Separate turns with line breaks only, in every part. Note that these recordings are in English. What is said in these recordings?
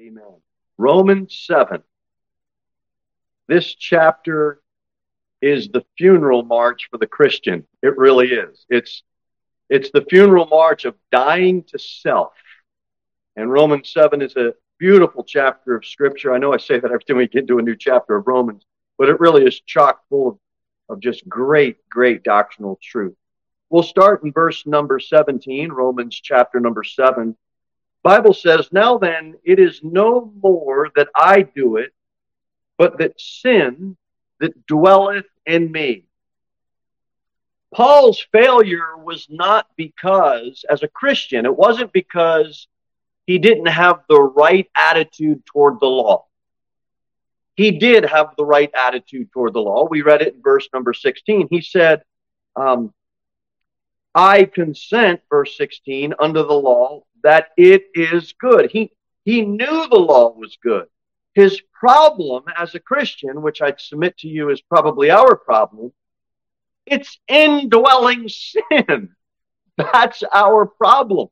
Amen. Romans 7. This chapter is the funeral march for the Christian. It really is. It's it's the funeral march of dying to self. And Romans 7 is a beautiful chapter of scripture. I know I say that every time we get into a new chapter of Romans, but it really is chock full of, of just great, great doctrinal truth. We'll start in verse number 17, Romans chapter number 7. Bible says, Now then, it is no more that I do it, but that sin that dwelleth in me. Paul's failure was not because, as a Christian, it wasn't because he didn't have the right attitude toward the law. He did have the right attitude toward the law. We read it in verse number 16. He said, um, I consent, verse 16, under the law that it is good. He, he knew the law was good. His problem as a Christian, which I'd submit to you is probably our problem, it's indwelling sin. That's our problem.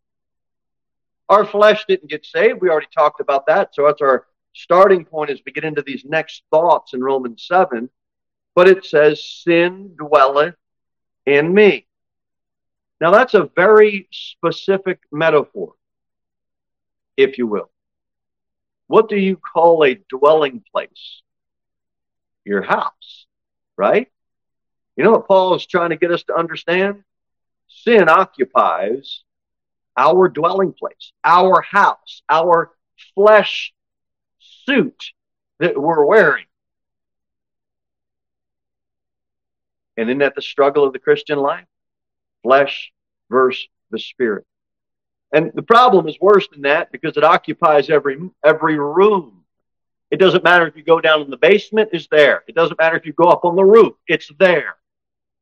Our flesh didn't get saved. We already talked about that. So that's our starting point as we get into these next thoughts in Romans 7. But it says, Sin dwelleth in me. Now that's a very specific metaphor, if you will. What do you call a dwelling place? Your house, right? You know what Paul is trying to get us to understand? Sin occupies our dwelling place, our house, our flesh suit that we're wearing. And isn't that the struggle of the Christian life? Flesh versus the spirit. And the problem is worse than that because it occupies every every room. It doesn't matter if you go down in the basement, it's there. It doesn't matter if you go up on the roof, it's there.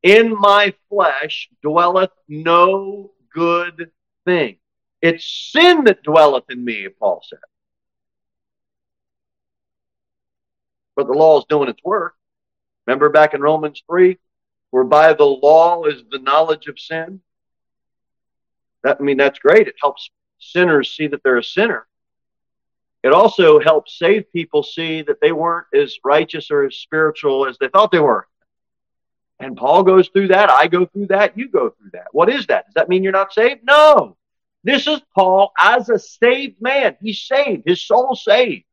In my flesh dwelleth no good thing. It's sin that dwelleth in me, Paul said. But the law is doing its work. Remember back in Romans 3, where by the law is the knowledge of sin? That, I mean, that's great. It helps sinners see that they're a sinner. It also helps saved people see that they weren't as righteous or as spiritual as they thought they were. And Paul goes through that. I go through that. You go through that. What is that? Does that mean you're not saved? No. This is Paul as a saved man. He's saved. His soul saved.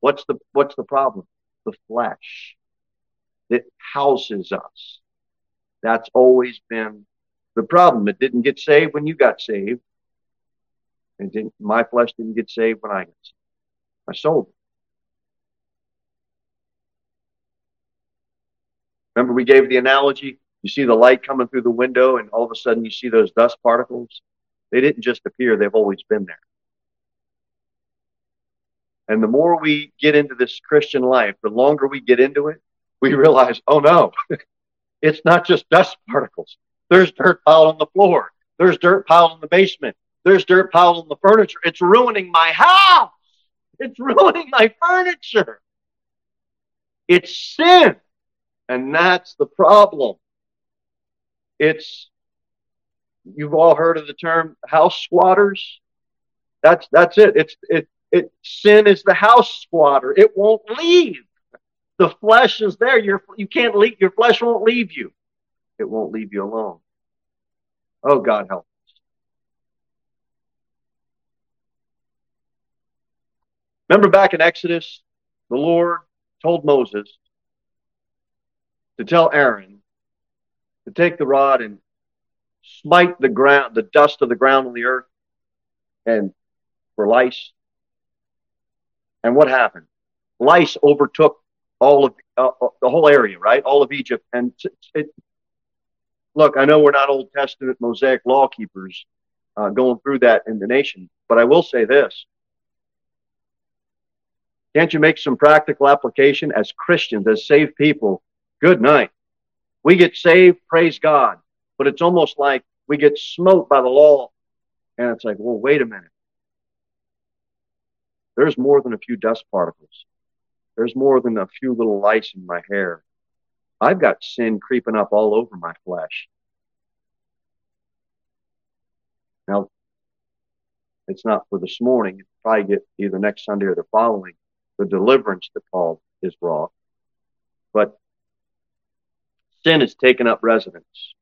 What's the what's the problem? The flesh that houses us. That's always been the problem. It didn't get saved when you got saved. And didn't, my flesh didn't get saved when I got saved. My soul Remember, we gave the analogy. You see the light coming through the window, and all of a sudden you see those dust particles. They didn't just appear, they've always been there. And the more we get into this Christian life, the longer we get into it, we realize, oh no, it's not just dust particles. There's dirt piled on the floor. There's dirt piled in the basement. There's dirt piled on the furniture. It's ruining my house. It's ruining my furniture. It's sin. And that's the problem. It's, you've all heard of the term house squatters. That's, that's it. It's, it, it, sin is the house squatter. It won't leave. The flesh is there. You're, you can't leave. Your flesh won't leave you. It won't leave you alone. Oh, God help us. Remember back in Exodus, the Lord told Moses, to tell Aaron to take the rod and smite the ground, the dust of the ground on the earth, and for lice. And what happened? Lice overtook all of uh, uh the whole area, right? All of Egypt. And it, it, look, I know we're not Old Testament Mosaic law keepers uh, going through that in the nation, but I will say this. Can't you make some practical application as Christians, as saved people, Good night. We get saved, praise God. But it's almost like we get smote by the law. And it's like, well, wait a minute. There's more than a few dust particles. There's more than a few little lice in my hair. I've got sin creeping up all over my flesh. Now, It's not for this morning. You probably get either next Sunday or the following the deliverance that Paul is brought. But sin has taken up residence.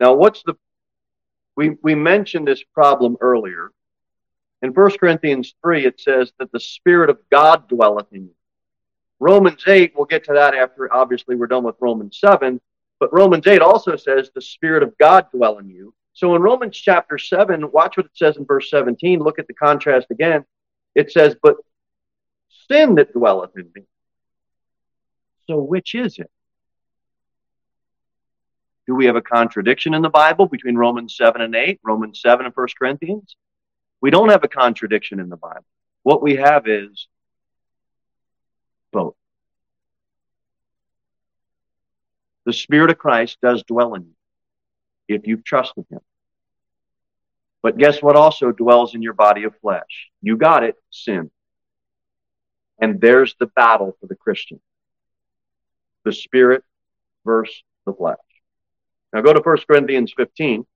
Now, what's the we we mentioned this problem earlier. In 1 Corinthians 3, it says that the Spirit of God dwelleth in you. Romans 8, we'll get to that after obviously we're done with Romans 7, but Romans 8 also says the Spirit of God dwell in you. So in Romans chapter 7, watch what it says in verse 17. Look at the contrast again. It says, But sin that dwelleth in me. So which is it? Do we have a contradiction in the Bible between Romans 7 and 8, Romans 7 and 1 Corinthians? We don't have a contradiction in the Bible. What we have is both. The Spirit of Christ does dwell in you if you've trusted Him. But guess what also dwells in your body of flesh? You got it, sin. And there's the battle for the Christian the Spirit versus the flesh. Now go to 1 Corinthians 15.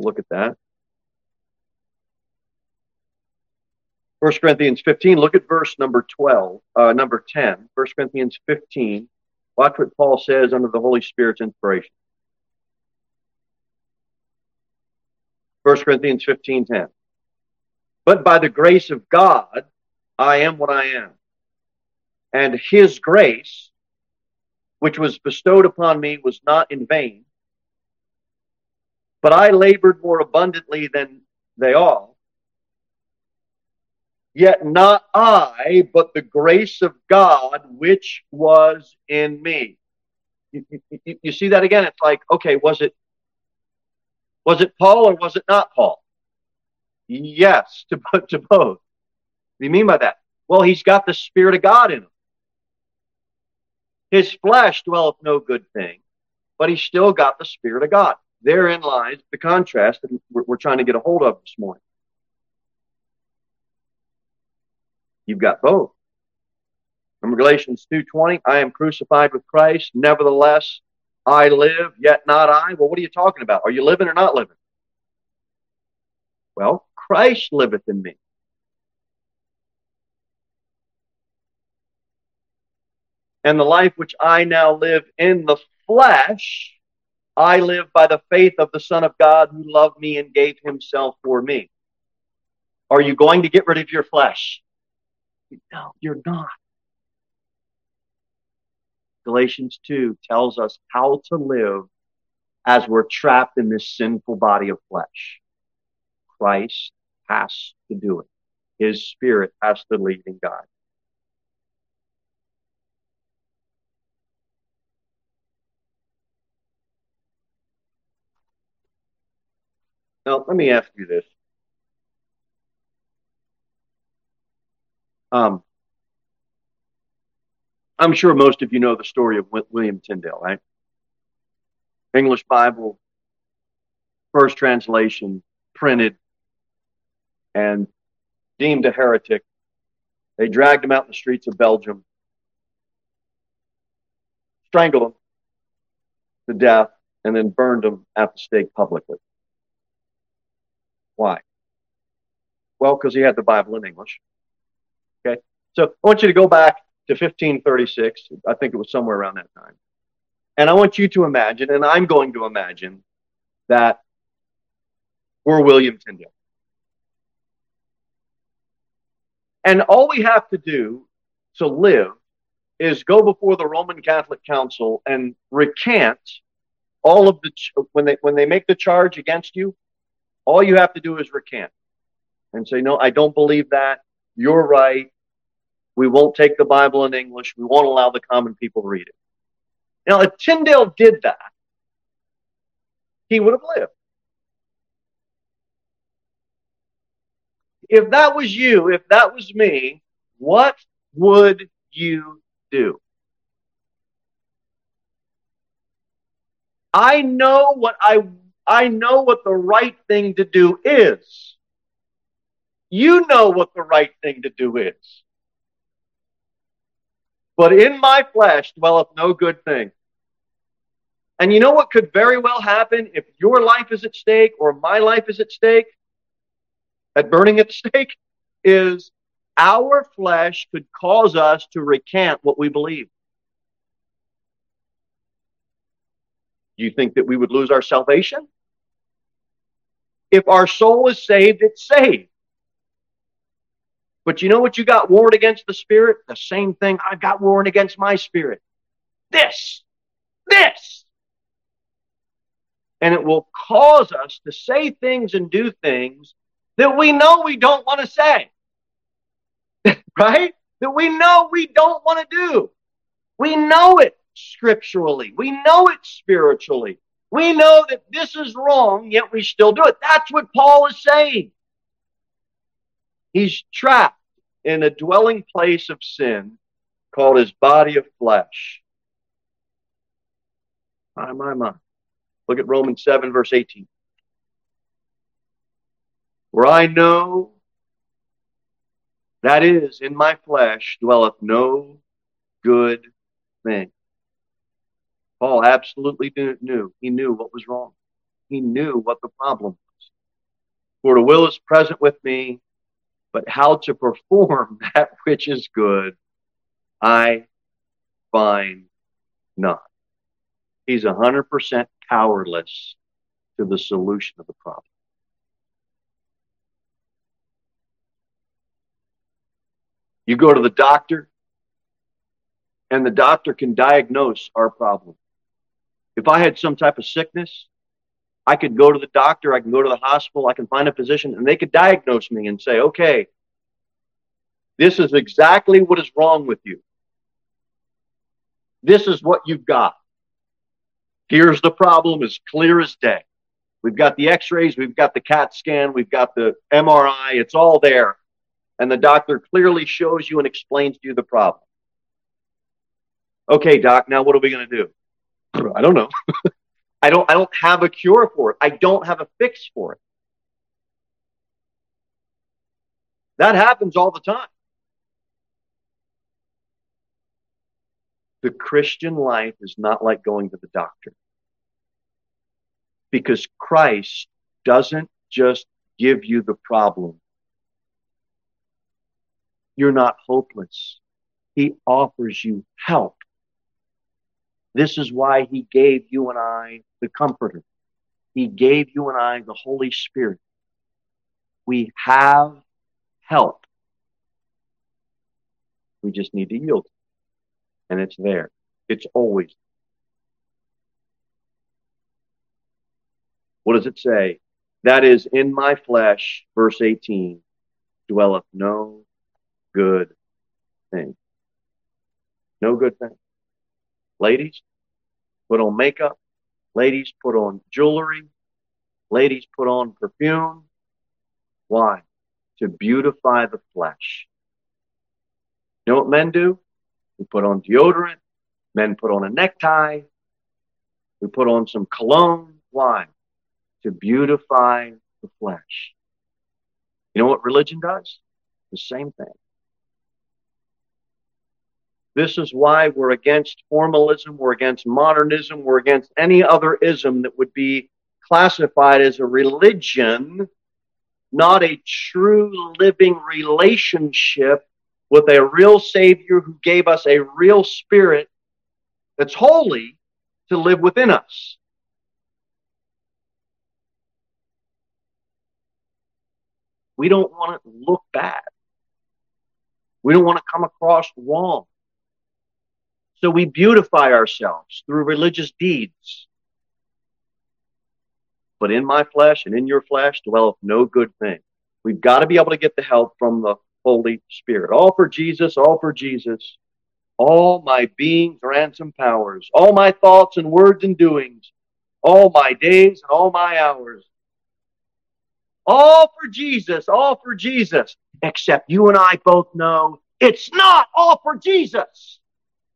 We'll look at that. 1 Corinthians 15, look at verse number 12, uh, number 10. 1 Corinthians 15. Watch what Paul says under the Holy Spirit's inspiration. 1 Corinthians 15, 10. But by the grace of God, I am what I am. And his grace, which was bestowed upon me was not in vain. But I labored more abundantly than they all. Yet not I, but the grace of God which was in me. You, you, you, see that again? It's like, okay, was it was it Paul or was it not Paul? Yes, to, to both. What do you mean by that? Well, he's got the Spirit of God in him. His flesh dwelleth no good thing, but he's still got the Spirit of God. Therein lies the contrast that we're, we're trying to get a hold of this morning. You've got both. Remember Galatians 2.20, I am crucified with Christ, nevertheless I live, yet not I. Well, what are you talking about? Are you living or not living? Well, Christ liveth in me. and the life which I now live in the flesh, I live by the faith of the Son of God who loved me and gave himself for me. Are you going to get rid of your flesh? No, you're not. Galatians 2 tells us how to live as we're trapped in this sinful body of flesh. Christ has to do it. His spirit has to lead and guide. Now, let me ask you this. Um, I'm sure most of you know the story of William Tyndale, right? English Bible, first translation, printed, and deemed a heretic. They dragged him out in the streets of Belgium, strangled him to death, and then burned him at the stake publicly. Why? Well, because he had the Bible in English. Okay. So I want you to go back to 1536. I think it was somewhere around that time. And I want you to imagine, and I'm going to imagine, that we're William Tyndale. And all we have to do to live is go before the Roman Catholic Council and recant all of the when they when they make the charge against you, all you have to do is recant and say, no, I don't believe that. You're right. We won't take the Bible in English. We won't allow the common people to read it. Now, if Tyndale did that, he would have lived. If that was you, if that was me, what would you do? I know what I I know what the right thing to do is. You know what the right thing to do is. But in my flesh dwelleth no good thing. And you know what could very well happen if your life is at stake or my life is at stake, at burning at stake, is our flesh could cause us to recant what we believe. Do you think that we would lose our salvation? If our soul is saved, it's saved. But you know what you got warned against the spirit? The same thing I've got warned against my spirit. This. This. And it will cause us to say things and do things that we know we don't want to say. right? That we know we don't want to do. We know it scripturally. We know it spiritually. We know that this is wrong, yet we still do it. That's what Paul is saying. He's trapped in a dwelling place of sin called his body of flesh. My, my, my. Look at Romans 7, verse 18. Where I know that is, in my flesh dwelleth no good thing. Paul absolutely knew. He knew what was wrong. He knew what the problem was. For the will is present with me, but how to perform that which is good, I find not. He's 100% powerless to the solution of the problem. You go to the doctor, and the doctor can diagnose our problem. If I had some type of sickness, I could go to the doctor, I can go to the hospital, I can find a physician, and they could diagnose me and say, okay, this is exactly what is wrong with you. This is what you've got. Here's the problem as clear as day. We've got the x rays, we've got the CAT scan, we've got the MRI, it's all there. And the doctor clearly shows you and explains to you the problem. Okay, doc, now what are we going to do? I don't know. I don't I don't have a cure for it. I don't have a fix for it. That happens all the time. The Christian life is not like going to the doctor. Because Christ doesn't just give you the problem. You're not hopeless. He offers you help. This is why he gave you and I the Comforter. He gave you and I the Holy Spirit. We have help. We just need to yield. And it's there. It's always. What does it say? That is in my flesh, verse 18, dwelleth no good thing. No good thing. Ladies, put on makeup. Ladies, put on jewelry. Ladies, put on perfume. Why? To beautify the flesh. You know what men do? We put on deodorant. Men put on a necktie. We put on some cologne. Why? To beautify the flesh. You know what religion does? The same thing. This is why we're against formalism, we're against modernism, we're against any other ism that would be classified as a religion, not a true living relationship with a real Savior who gave us a real spirit that's holy to live within us. We don't want to look bad. We don't want to come across wrong. So we beautify ourselves through religious deeds. But in my flesh and in your flesh dwelleth no good thing. We've got to be able to get the help from the Holy Spirit. All for Jesus, all for Jesus. All my being's ransom powers, all my thoughts and words and doings, all my days and all my hours. All for Jesus, all for Jesus. Except you and I both know it's not all for Jesus.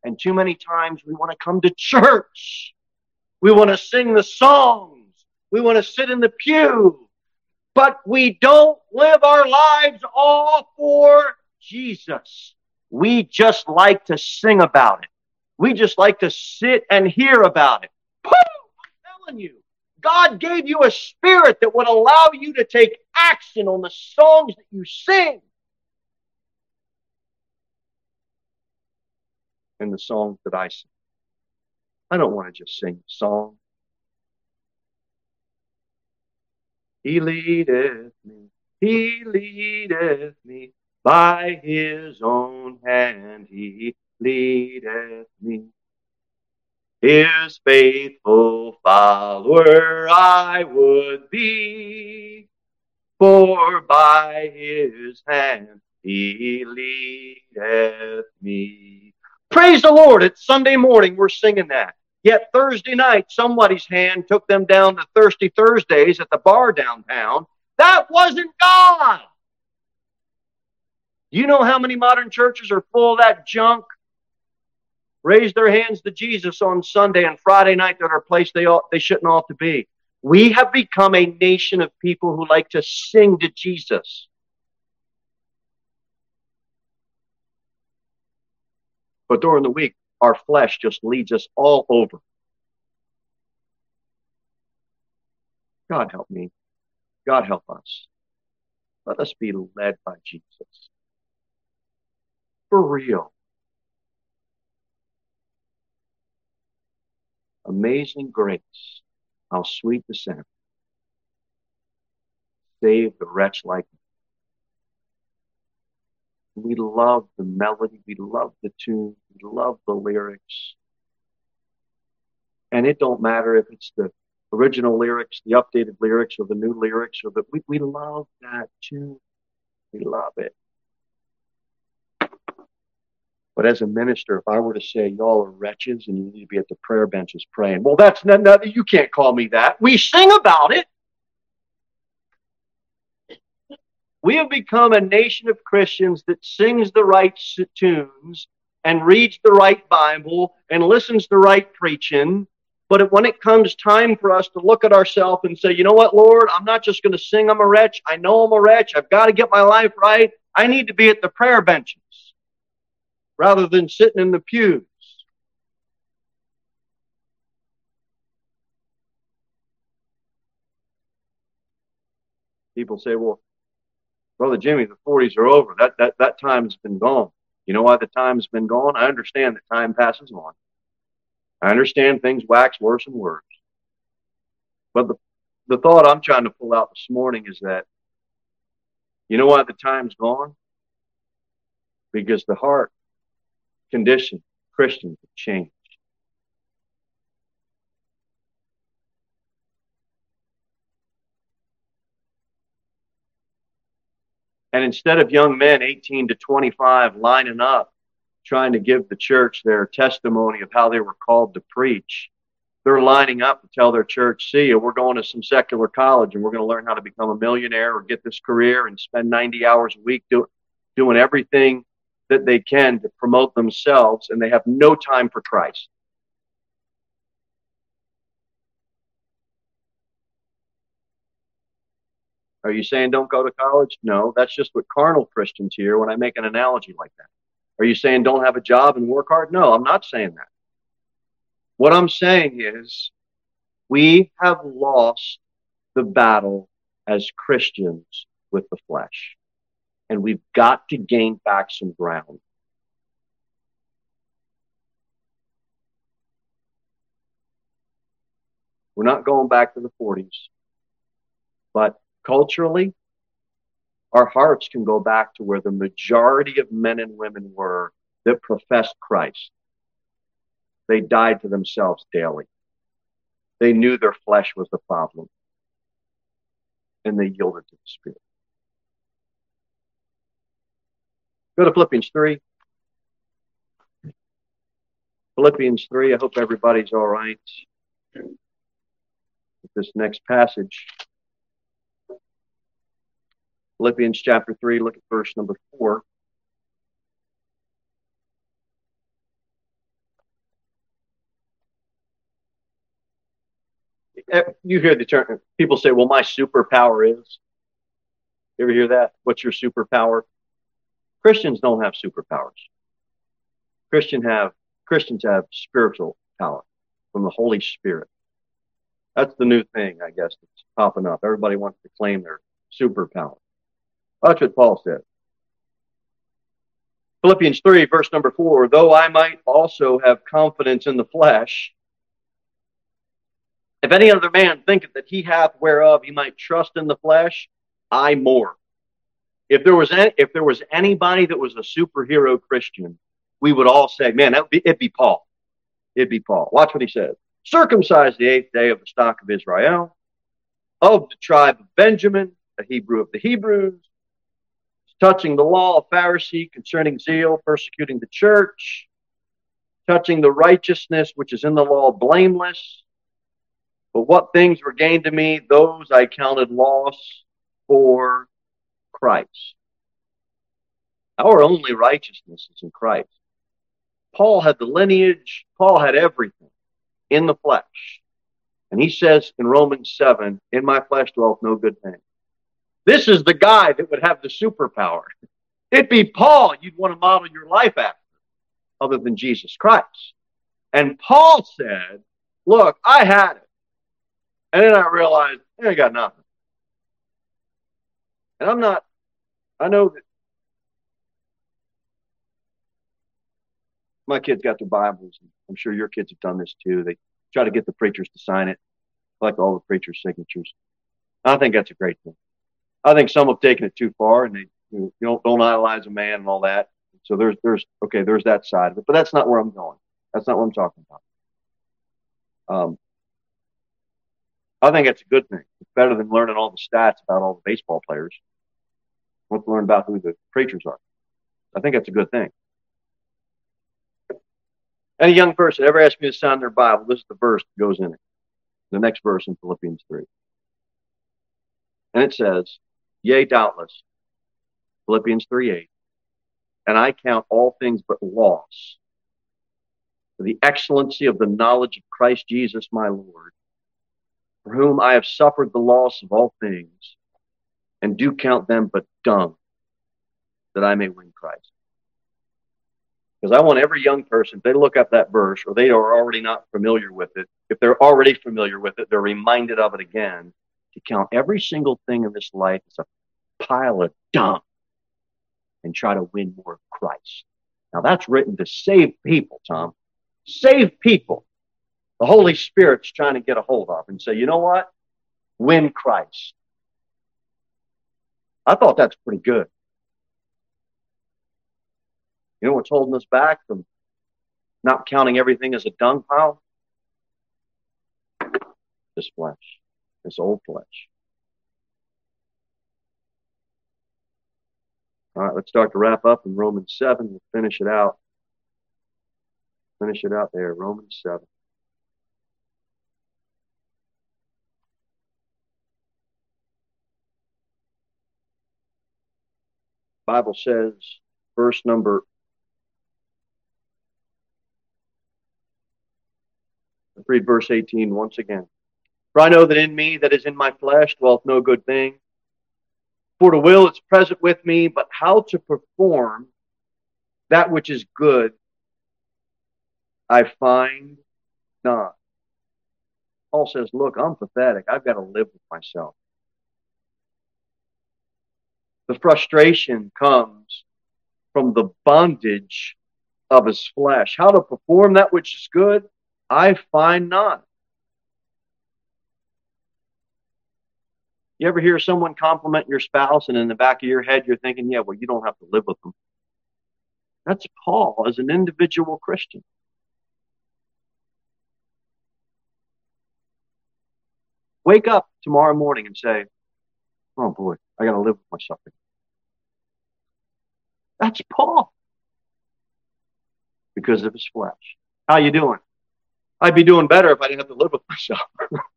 And too many times we want to come to church. We want to sing the songs. We want to sit in the pew. But we don't live our lives all for Jesus. We just like to sing about it. We just like to sit and hear about it. Woo! I'm telling you, God gave you a spirit that would allow you to take action on the songs that you sing. And the songs that I sing. I don't want to just sing a song. He leadeth me, he leadeth me by his own hand, he leadeth me. His faithful follower I would be, for by his hand he leadeth me. Praise the Lord. It's Sunday morning. We're singing that. Yet Thursday night, somebody's hand took them down to Thirsty Thursdays at the bar downtown. That wasn't God. You know how many modern churches are full of that junk? Raise their hands to Jesus on Sunday and Friday night that are a place they ought, they shouldn't ought to be. We have become a nation of people who like to sing to Jesus. But during the week, our flesh just leads us all over. God help me. God help us. Let us be led by Jesus. For real. Amazing grace. How sweet the sound. Save the wretch like me. We love the melody. We love the tune. We love the lyrics. And it don't matter if it's the original lyrics, the updated lyrics, or the new lyrics, or the we, we love that tune. We love it. But as a minister, if I were to say y'all are wretches and you need to be at the prayer benches praying, well, that's not, you can't call me that. We sing about it. We have become a nation of Christians that sings the right tunes and reads the right Bible and listens to right preaching. But when it comes time for us to look at ourselves and say, you know what, Lord, I'm not just going to sing I'm a wretch. I know I'm a wretch. I've got to get my life right. I need to be at the prayer benches rather than sitting in the pews. People say, well, Brother Jimmy, the 40s are over. That, that, that time's been gone. You know why the time's been gone? I understand that time passes on. I understand things wax worse and worse. But the, the thought I'm trying to pull out this morning is that, you know why the time's gone? Because the heart condition Christians have changed. And instead of young men 18 to 25 lining up, trying to give the church their testimony of how they were called to preach, they're lining up to tell their church, see, we're going to some secular college and we're going to learn how to become a millionaire or get this career and spend 90 hours a week do, doing everything that they can to promote themselves, and they have no time for Christ. Are you saying don't go to college? No, that's just what carnal Christians hear when I make an analogy like that. Are you saying don't have a job and work hard? No, I'm not saying that. What I'm saying is we have lost the battle as Christians with the flesh, and we've got to gain back some ground. We're not going back to the 40s, but culturally, our hearts can go back to where the majority of men and women were that professed Christ. They died to themselves daily. They knew their flesh was the problem, and they yielded to the Spirit. Go to Philippians 3. Philippians 3. I hope everybody's all right with this next passage. Philippians chapter 3, look at verse number 4. Eh, you hear the term, people say, well, my superpower is. You ever hear that? What's your superpower? Christians don't have superpowers. Christian have, Christians have spiritual power from the Holy Spirit. That's the new thing, I guess, that's popping up. Everybody wants to claim their superpower. That's what Paul said. Philippians 3, verse number 4 Though I might also have confidence in the flesh, if any other man thinketh that he hath whereof he might trust in the flesh, I more. If there was any, if there was anybody that was a superhero Christian, we would all say, "Man, that be, it'd be Paul. It'd be Paul." Watch what he says: "Circumcised the eighth day of the stock of Israel, of the tribe of Benjamin, a Hebrew of the Hebrews, touching the law, of Pharisee, concerning zeal, persecuting the church, touching the righteousness which is in the law, blameless. But what things were gained to me, those I counted loss for Christ. Our only righteousness is in Christ. Paul had the lineage, Paul had everything in the flesh. And he says in Romans 7, in my flesh dwelleth no good thing. This is the guy that would have the superpower. It'd be Paul you'd want to model your life after, other than Jesus Christ. And Paul said, Look, I had it. And then I realized I ain't got nothing. And I'm not, I know that my kids got their Bibles. I'm sure your kids have done this too. They try to get the preachers to sign it, collect all the preachers' signatures. I think that's a great thing. I think some have taken it too far, and they you don't don't idolize a man and all that. So there's there's okay, there's that side of it, but that's not where I'm going. That's not what I'm talking about. Um, I think it's a good thing. It's better than learning all the stats about all the baseball players. To learn about who the preachers are. I think that's a good thing. Any young person ever asked me to sign their Bible, this is the verse that goes in it. The next verse in Philippians 3. And it says, Yea, doubtless. Philippians 3 8. And I count all things but loss for the excellency of the knowledge of Christ Jesus my Lord, for whom I have suffered the loss of all things, and do count them but dung, that I may win Christ. Because I want every young person, if they look up that verse or they are already not familiar with it, if they're already familiar with it, they're reminded of it again to count every single thing in this life as a pile of dung and try to win more of Christ. Now that's written to save people, Tom. Save people. The Holy Spirit's trying to get a hold of and say, you know what? Win Christ. I thought that's pretty good. You know what's holding us back from not counting everything as a dung pile? This flesh this old flesh. All right, let's start to wrap up in Romans 7. We'll finish it out. Finish it out there, Romans 7. Bible says, verse number read verse 18 once again. For I know that in me that is in my flesh dwelleth no good thing. For the will is present with me, but how to perform that which is good I find not. Paul says, Look, I'm pathetic. I've got to live with myself. The frustration comes from the bondage of his flesh. How to perform that which is good, I find not. You ever hear someone compliment your spouse, and in the back of your head, you're thinking, yeah, well, you don't have to live with them. That's Paul as an individual Christian. Wake up tomorrow morning and say, oh boy, I got to live with myself. That's Paul because of his flesh. How you doing? I'd be doing better if I didn't have to live with myself.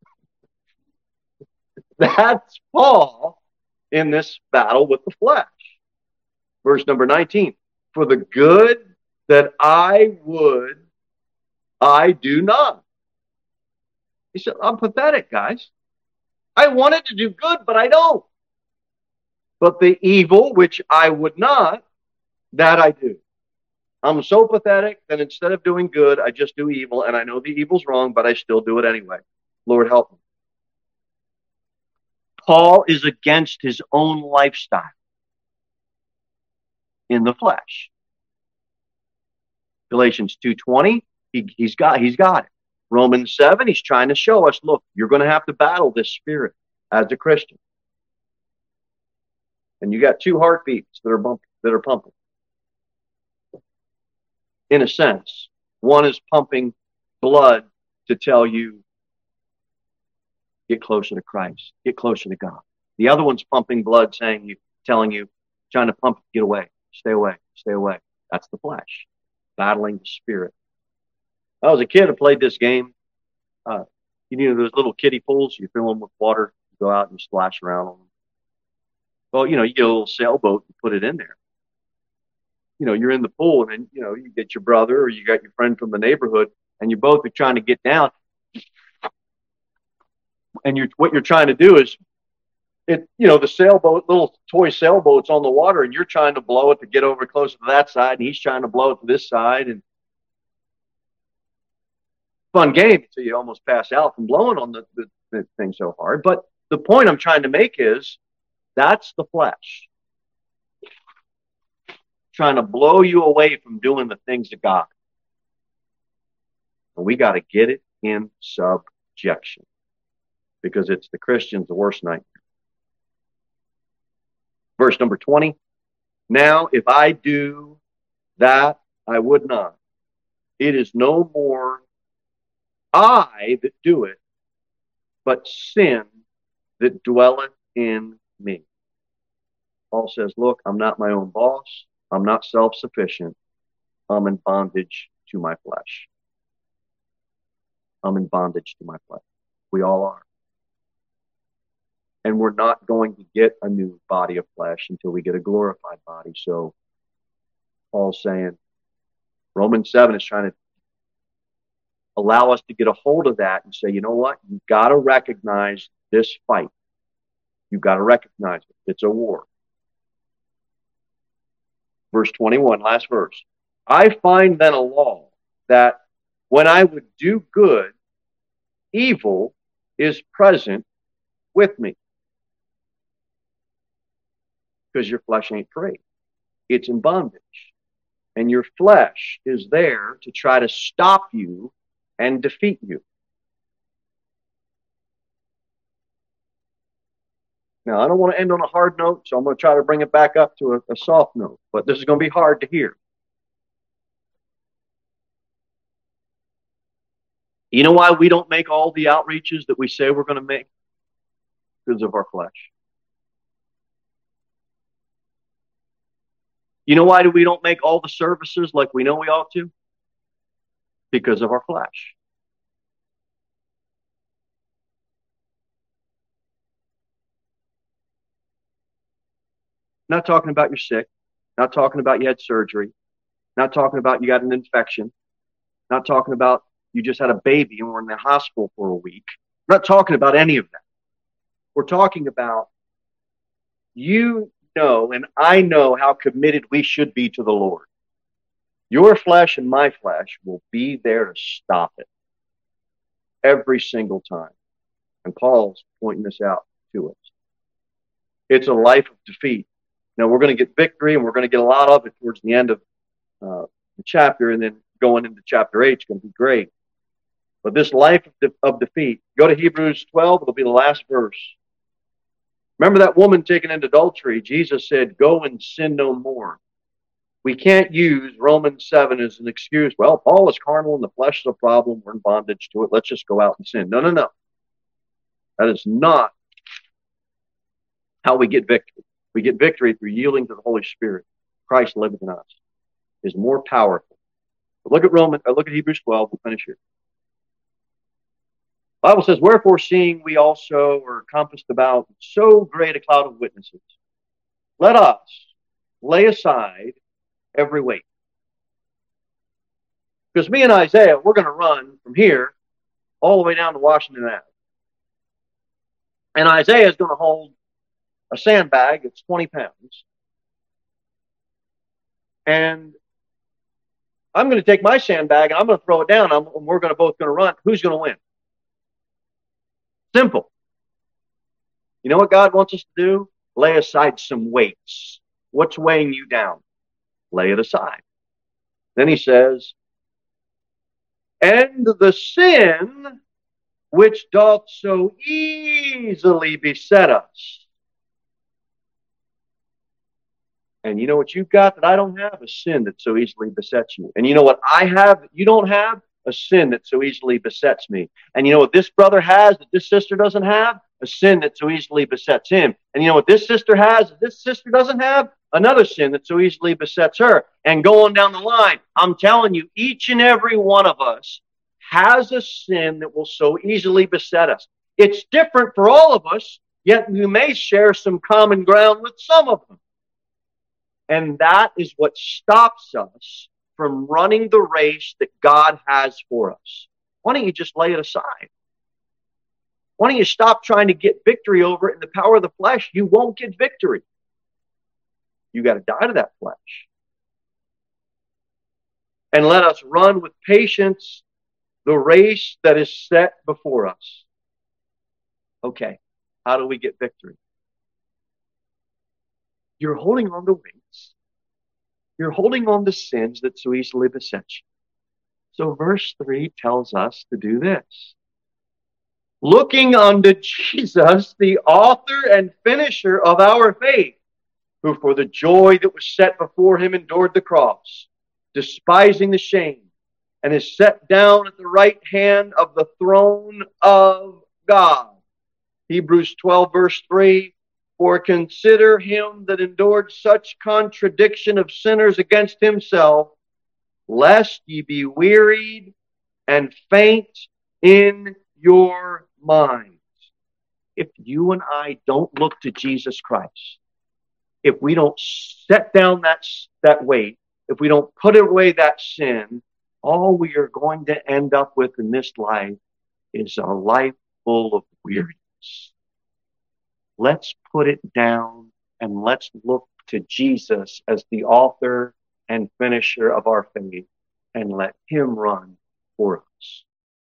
That's Paul in this battle with the flesh. Verse number 19. For the good that I would, I do not. He said, I'm pathetic, guys. I wanted to do good, but I don't. But the evil which I would not, that I do. I'm so pathetic that instead of doing good, I just do evil, and I know the evil's wrong, but I still do it anyway. Lord, help me. Paul is against his own lifestyle in the flesh. Galatians 2:20, he, he's got he's got it. Romans 7, he's trying to show us, look, you're going to have to battle this spirit as a Christian. And you got two heartbeats that are bump, that are pumping. In a sense, one is pumping blood to tell you get closer to Christ, get closer to God. The other one's pumping blood saying you telling you trying to pump get away, stay away, stay away. That's the flesh battling the spirit. I was a kid, I played this game. Uh, you know those little kiddie pools, you fill them with water, you go out and splash around on them. Well, you know, you get a little sailboat and put it in there. You know, you're in the pool and then, you know, you get your brother or you got your friend from the neighborhood and you both are trying to get down. And you're, what you're trying to do is it, you know, the sailboat, little toy sailboat's on the water and you're trying to blow it to get over closer to that side and he's trying to blow it to this side. And fun game until you almost pass out from blowing on the, the, the thing so hard. But the point I'm trying to make is that's the flesh trying to blow you away from doing the things of God. And we got to get it in subjection because it's the Christians' the worst nightmare. Verse number 20. Now, if I do that, I would not. It is no more I that do it, but sin that dwelleth in me. Paul says, Look, I'm not my own boss. I'm not self sufficient. I'm in bondage to my flesh. I'm in bondage to my flesh. We all are. And we're not going to get a new body of flesh until we get a glorified body. So Paul's saying, Romans 7 is trying to allow us to get a hold of that and say, you know what? You've got to recognize this fight. You've got to recognize it. It's a war. Verse 21, last verse. I find then a law that when I would do good, evil is present with me. Because your flesh ain't free. It's in bondage. And your flesh is there to try to stop you and defeat you. Now, I don't want to end on a hard note, so I'm going to try to bring it back up to a, a soft note, but this is going to be hard to hear. You know why we don't make all the outreaches that we say we're going to make? Because of our flesh. You know why do we don't make all the services like we know we ought to? because of our flesh. Not talking about you're sick, not talking about you had surgery, not talking about you got an infection, not talking about you just had a baby and were in the hospital for a week. Not talking about any of that. We're talking about you know and I know how committed we should be to the Lord. Your flesh and my flesh will be there to stop it every single time. And Paul's pointing this out to us. It's a life of defeat. Now, we're going to get victory, and we're going to get a lot of it towards the end of uh, the chapter, and then going into chapter 8 is going to be great. But this life of, de- of defeat, go to Hebrews 12, it'll be the last verse. Remember that woman taken into adultery? Jesus said, Go and sin no more. We can't use Romans 7 as an excuse. Well, Paul is carnal and the flesh is a problem. We're in bondage to it. Let's just go out and sin. No, no, no. That is not how we get victory. We get victory through yielding to the Holy Spirit. Christ living in us is more powerful. But look at Roman, uh, look at Hebrews 12. We'll finish here. Bible says, Wherefore, seeing we also are compassed about so great a cloud of witnesses, let us lay aside every weight. Because me and Isaiah, we're going to run from here all the way down to Washington Avenue. And Isaiah is going to hold a sandbag that's 20 pounds. And I'm going to take my sandbag and I'm going to throw it down. I'm, and we're going to both going to run. Who's going to win? Simple. You know what God wants us to do? Lay aside some weights. What's weighing you down? Lay it aside. Then he says, and the sin which doth so easily beset us. And you know what you've got that I don't have? A sin that so easily besets you. And you know what I have that you don't have? A sin that so easily besets me. And you know what this brother has that this sister doesn't have? A sin that so easily besets him. And you know what this sister has that this sister doesn't have? Another sin that so easily besets her. And going down the line, I'm telling you, each and every one of us has a sin that will so easily beset us. It's different for all of us, yet we may share some common ground with some of them. And that is what stops us from running the race that God has for us. Why don't you just lay it aside? Why don't you stop trying to get victory over it in the power of the flesh? You won't get victory. You got to die to that flesh. And let us run with patience the race that is set before us. Okay, how do we get victory? You're holding on to weights. You're holding on to sins that so easily beset you. So verse 3 tells us to do this. Looking unto Jesus, the author and finisher of our faith, who for the joy that was set before him endured the cross, despising the shame and is set down at the right hand of the throne of God. Hebrews 12 verse 3, for consider him that endured such contradiction of sinners against himself, lest ye be wearied and faint in your minds. If you and I don't look to Jesus Christ, if we don't set down that, that weight, if we don't put away that sin, all we are going to end up with in this life is a life full of weariness. Let's put it down and let's look to Jesus as the author and finisher of our faith and let him run for us.